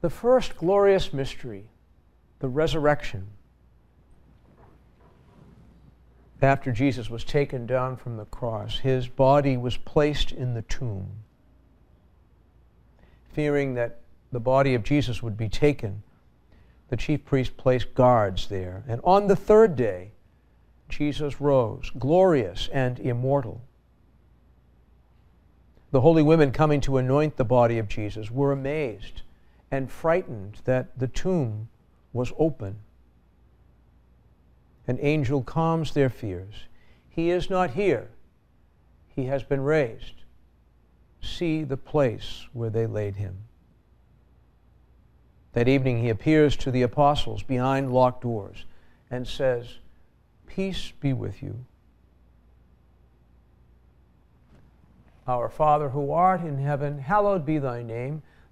The first glorious mystery, the resurrection. After Jesus was taken down from the cross, his body was placed in the tomb. Fearing that the body of Jesus would be taken, the chief priest placed guards there. And on the third day, Jesus rose, glorious and immortal. The holy women coming to anoint the body of Jesus were amazed and frightened that the tomb was open. An angel calms their fears. He is not here, he has been raised. See the place where they laid him. That evening, he appears to the apostles behind locked doors and says, Peace be with you. Our Father who art in heaven, hallowed be thy name.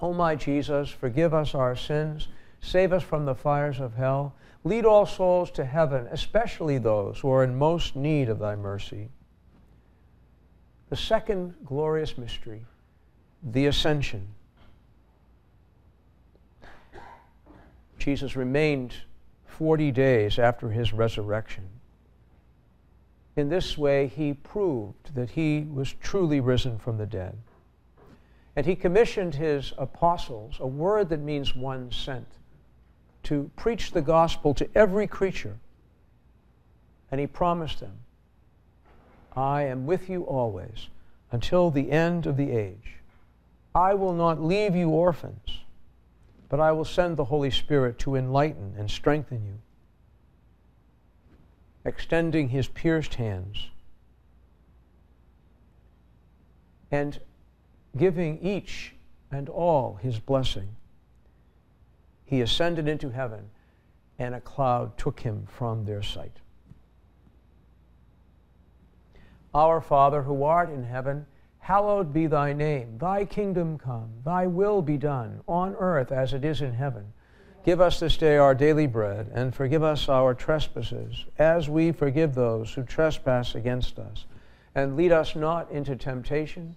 O my Jesus, forgive us our sins, save us from the fires of hell, lead all souls to heaven, especially those who are in most need of thy mercy. The second glorious mystery, the ascension. Jesus remained 40 days after his resurrection. In this way, he proved that he was truly risen from the dead. And he commissioned his apostles, a word that means one sent, to preach the gospel to every creature. And he promised them I am with you always until the end of the age. I will not leave you orphans, but I will send the Holy Spirit to enlighten and strengthen you, extending his pierced hands and giving each and all his blessing. He ascended into heaven, and a cloud took him from their sight. Our Father who art in heaven, hallowed be thy name. Thy kingdom come, thy will be done, on earth as it is in heaven. Give us this day our daily bread, and forgive us our trespasses, as we forgive those who trespass against us. And lead us not into temptation,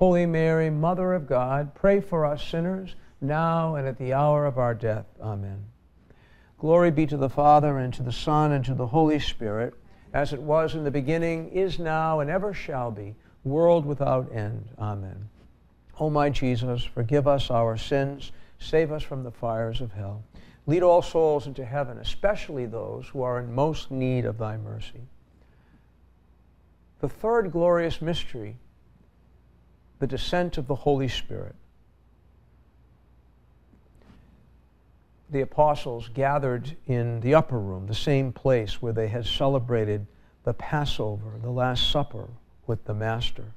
Holy Mary, Mother of God, pray for us sinners, now and at the hour of our death. Amen. Glory be to the Father, and to the Son, and to the Holy Spirit, as it was in the beginning, is now, and ever shall be world without end. Amen. O my Jesus, forgive us our sins, save us from the fires of hell. Lead all souls into heaven, especially those who are in most need of thy mercy. The third glorious mystery, the descent of the Holy Spirit. The apostles gathered in the upper room, the same place where they had celebrated the Passover, the Last Supper with the Master.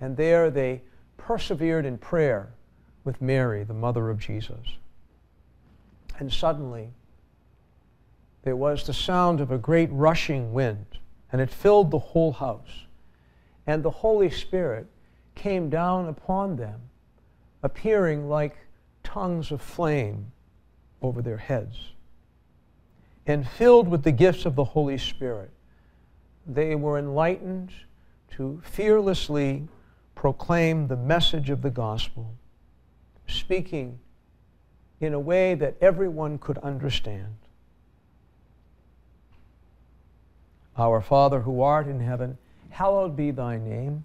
And there they persevered in prayer with Mary, the mother of Jesus. And suddenly, there was the sound of a great rushing wind, and it filled the whole house. And the Holy Spirit came down upon them, appearing like tongues of flame over their heads. And filled with the gifts of the Holy Spirit, they were enlightened to fearlessly proclaim the message of the gospel, speaking in a way that everyone could understand. Our Father who art in heaven, hallowed be thy name.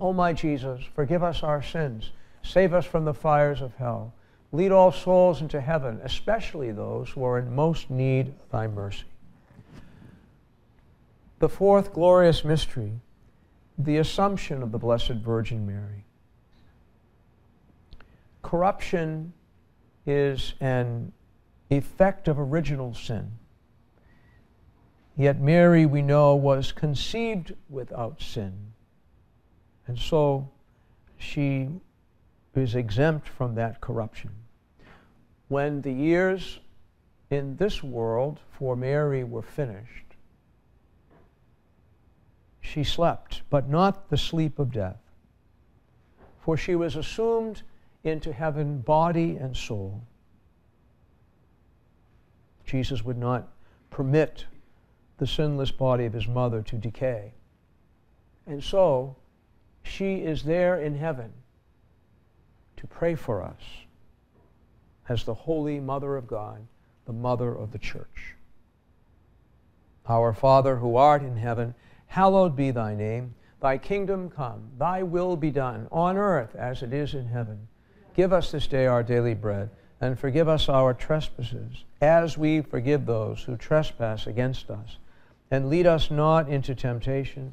O my Jesus, forgive us our sins, save us from the fires of hell, lead all souls into heaven, especially those who are in most need of thy mercy. The fourth glorious mystery the Assumption of the Blessed Virgin Mary. Corruption is an effect of original sin. Yet Mary, we know, was conceived without sin. And so she is exempt from that corruption. When the years in this world for Mary were finished, she slept, but not the sleep of death. For she was assumed into heaven, body and soul. Jesus would not permit the sinless body of his mother to decay. And so, she is there in heaven, to pray for us as the Holy Mother of God, the Mother of the Church. Our Father who art in heaven, hallowed be thy name. Thy kingdom come, thy will be done, on earth as it is in heaven. Give us this day our daily bread, and forgive us our trespasses, as we forgive those who trespass against us. And lead us not into temptation,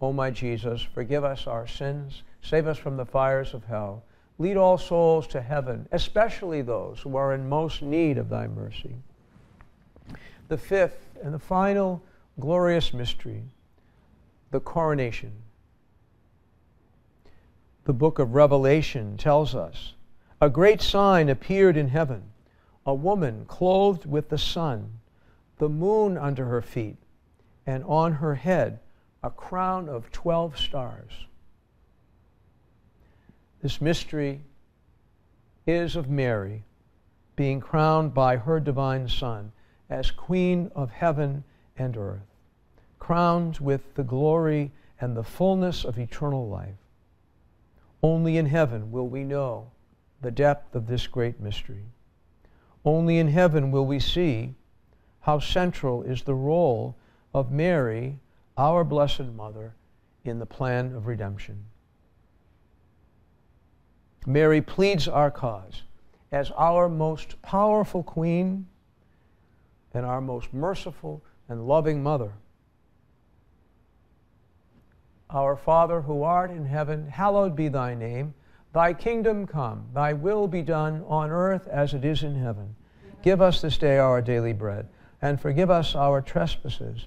O my Jesus, forgive us our sins, save us from the fires of hell, lead all souls to heaven, especially those who are in most need of thy mercy. The fifth and the final glorious mystery the coronation. The book of Revelation tells us a great sign appeared in heaven a woman clothed with the sun, the moon under her feet, and on her head a crown of 12 stars. This mystery is of Mary being crowned by her divine Son as Queen of heaven and earth crowned with the glory and the fullness of eternal life. Only in heaven will we know the depth of this great mystery. Only in heaven will we see how central is the role of Mary, our Blessed Mother, in the plan of redemption. Mary pleads our cause as our most powerful queen and our most merciful and loving mother. Our Father who art in heaven, hallowed be thy name. Thy kingdom come, thy will be done on earth as it is in heaven. Give us this day our daily bread, and forgive us our trespasses,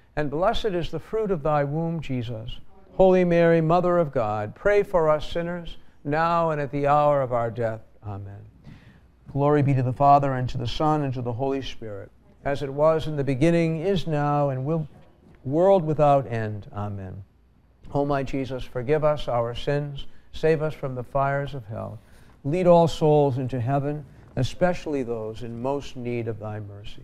and blessed is the fruit of thy womb, Jesus. Holy Mary, Mother of God, pray for us sinners, now and at the hour of our death. Amen. Glory be to the Father, and to the Son, and to the Holy Spirit, as it was in the beginning, is now, and will world without end. Amen. O my Jesus, forgive us our sins, save us from the fires of hell. Lead all souls into heaven, especially those in most need of thy mercy.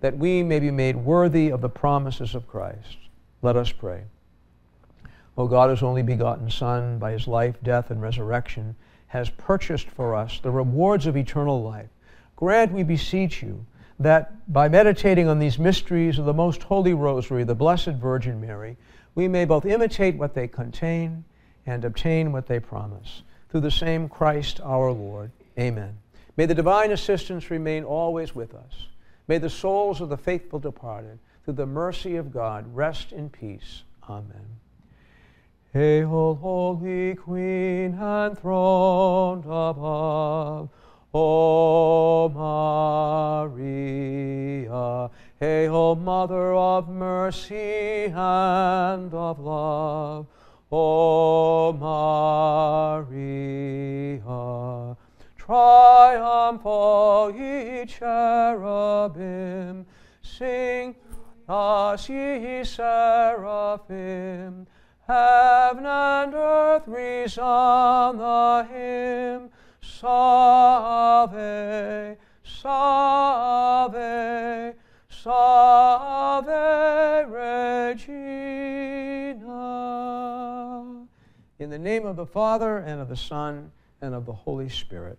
that we may be made worthy of the promises of Christ. Let us pray. O God, whose only begotten Son, by his life, death, and resurrection, has purchased for us the rewards of eternal life. Grant, we beseech you, that by meditating on these mysteries of the most holy rosary, the Blessed Virgin Mary, we may both imitate what they contain and obtain what they promise. Through the same Christ our Lord. Amen. May the divine assistance remain always with us. May the souls of the faithful departed, through the mercy of God, rest in peace. Amen. Hail, Holy Queen, enthroned above, O the hymn, Salve, Salve, Salve Regina. In the name of the Father, and of the Son, and of the Holy Spirit.